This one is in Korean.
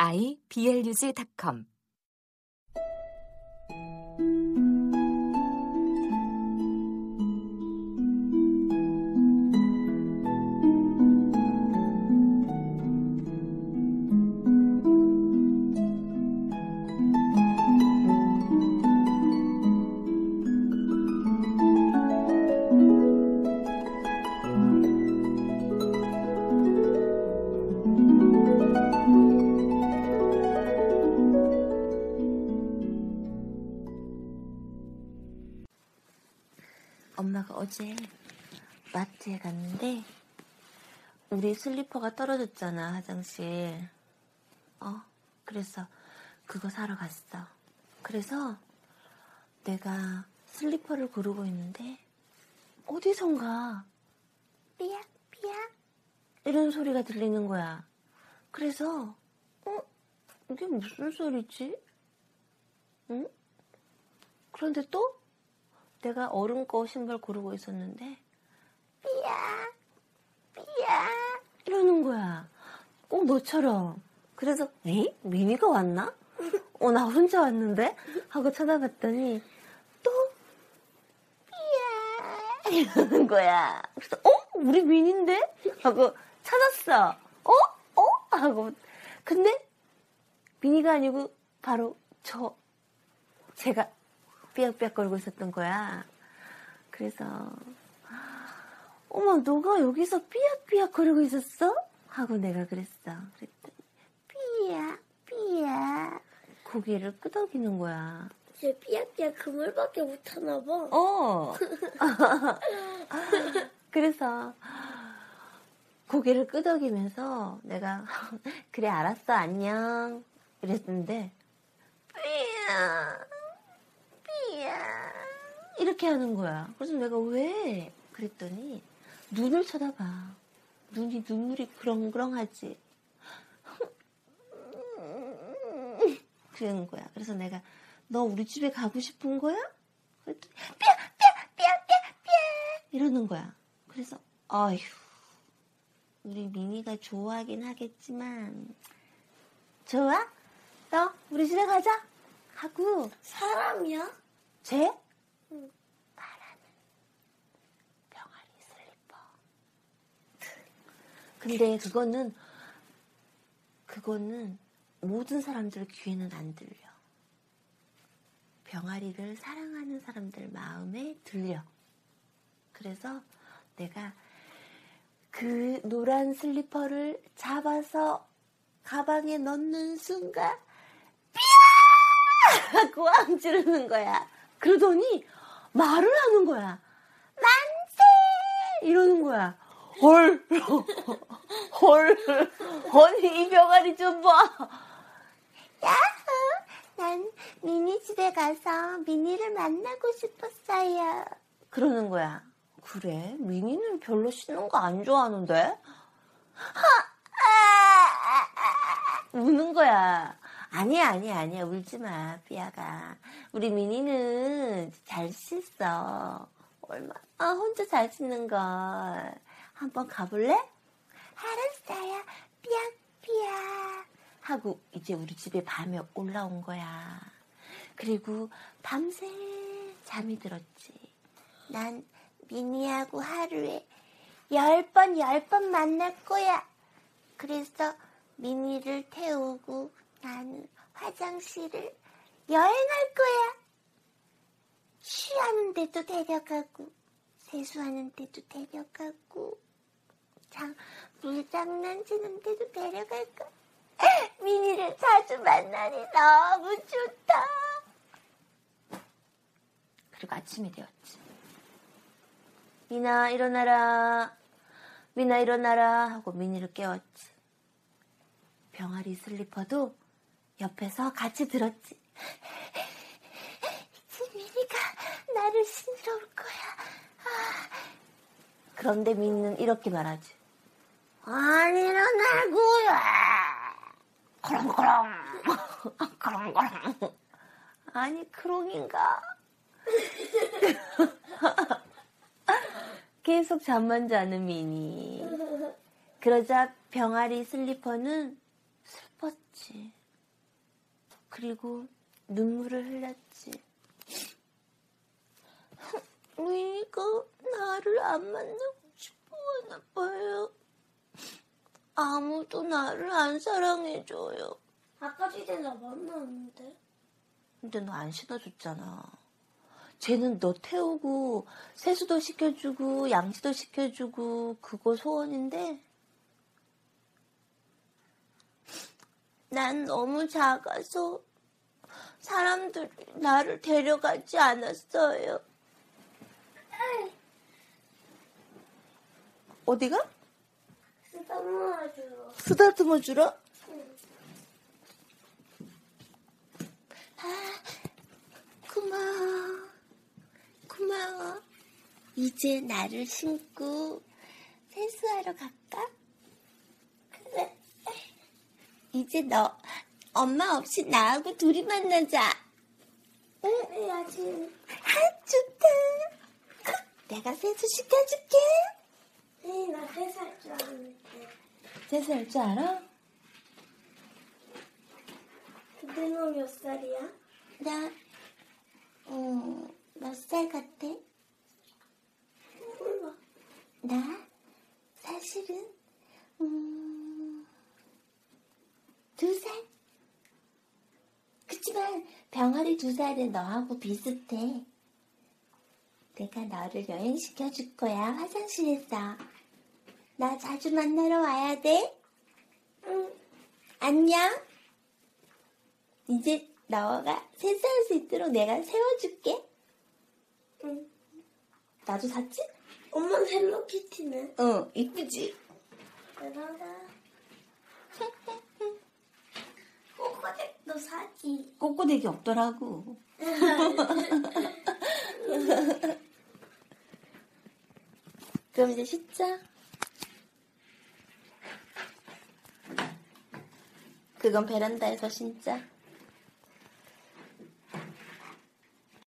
iblog.com 마트에 갔는데 우리 슬리퍼가 떨어졌잖아 화장실. 어? 그래서 그거 사러 갔어. 그래서 내가 슬리퍼를 고르고 있는데 어디선가 삐약 삐약 이런 소리가 들리는 거야. 그래서 어? 이게 무슨 소리지? 응? 그런데 또 내가 어른 거 신발 고르고 있었는데 삐야 삐야 이러는 거야 꼭 너처럼 그래서 에이 미니가 왔나? 어 나 혼자 왔는데? 하고 쳐다봤더니 또 삐야 이러는 거야 그래서 어? 우리 미니인데? 하고 찾았어 어? 어? 하고 근데 미니가 아니고 바로 저 제가 삐약삐약 거리고 있었던 거야. 그래서 어머 너가 여기서 삐약삐약 거리고 있었어? 하고 내가 그랬어. 그랬더니 삐약 삐약 고개를 끄덕이는 거야. 쟤 삐약삐약 그물밖에 못하나 봐. 어. 그래서 고개를 끄덕이면서 내가 그래 알았어 안녕 이랬는데 삐약 삐야 이렇게 하는 거야. 그래서 내가 왜? 그랬더니 눈을 쳐다봐. 눈이 눈물이 그렁그렁하지. 그러는 거야. 그래서 내가 너 우리 집에 가고 싶은 거야? 그랬더니 삐야 삐야 삐야 삐야 삐야 이러는 거야. 그래서 아휴 우리 미니가 좋아하긴 하겠지만 좋아? 너 우리 집에 가자 하고 사람이야? 쟤? 말하는 병아리 슬리퍼. 근데 그거는 그거는 모든 사람들 귀에는 안 들려. 병아리를 사랑하는 사람들 마음에 들려. 그래서 내가 그 노란 슬리퍼를 잡아서 가방에 넣는 순간 삐야! 하고 왕 지르는 거야. 그러더니 말을 하는 거야. 만세! 이러는 거야. 헐, 헐, 언니 이 병아리 좀 봐. 야호, 난 미니 집에 가서 미니를 만나고 싶었어요. 그러는 거야. 그래, 미니는 별로 씻는 거 안 좋아하는데? 하, 아, 아, 아, 우는 거야. 아니야, 아니야, 아니야. 울지 마, 삐아가. 우리 미니는 잘 씻어. 얼마, 아, 혼자 잘 씻는 걸. 한번 가볼래? 알았어요. 삐약, 삐약. 하고, 이제 우리 집에 밤에 올라온 거야. 그리고 밤새 잠이 들었지. 난 미니하고 하루에 열 번, 열 번 만날 거야. 그래서 미니를 태우고 나는 화장실을 여행할 거야. 취한 데도 데려가고 세수하는 데도 데려가고 장, 물 장난치는 데도 데려갈까? 미니를 자주 만나니 너무 좋다. 그리고 아침이 되었지. 미나 일어나라. 미나 일어나라 하고 미니를 깨웠지. 병아리 슬리퍼도 옆에서 같이 들었지. 이제 미니가 나를 신으러 올 거야. 아. 그런데 미니는 이렇게 말하지. 안 일어나고요. 그렁그렁. 그렁그렁. 아니, 크롱인가? 계속 잠만 자는 미니. 그러자 병아리 슬리퍼는 슬펐지. 그리고 눈물을 흘렸지. 미니가 나를 안 만나고 싶어 하나 봐요. 아무도 나를 안 사랑해줘요. 아까 전에 나 만났는데. 근데 너 안 신어줬잖아. 쟤는 너 태우고 세수도 시켜주고 양치도 시켜주고 그거 소원인데 난 너무 작아서 사람들이 나를 데려가지 않았어요. 어디가? 쓰다듬어 줘. 쓰다듬어 주러? 아, 고마워. 고마워. 이제 나를 신고 세수하러 갈까? 그래. 이제 너 엄마 없이 나하고 둘이 만나자. 응? 해야지. 아, 좋다. 내가 세수 시켜줄게. 에이, 나 회사할 줄 아는데. 세수할 줄 알아? 근데 너 몇 살이야? 나, 어, 몇 살 같아? 몰라. 나 사실은 음, 두 살. 그치만 병아리 두 살은 너하고 비슷해. 내가 너를 여행시켜 줄 거야 화장실에서. 나 자주 만나러 와야 돼. 응. 안녕. 이제 너가 세수할 수 있도록 내가 세워줄게. 응. 나도 샀지? 엄마는 헬로키티네. 응, 이쁘지? 대단하다. 꼬꼬댁도 사지. 꼬꼬대기 없더라고. 그럼 이제 씻자. 그건 베란다에서 신자.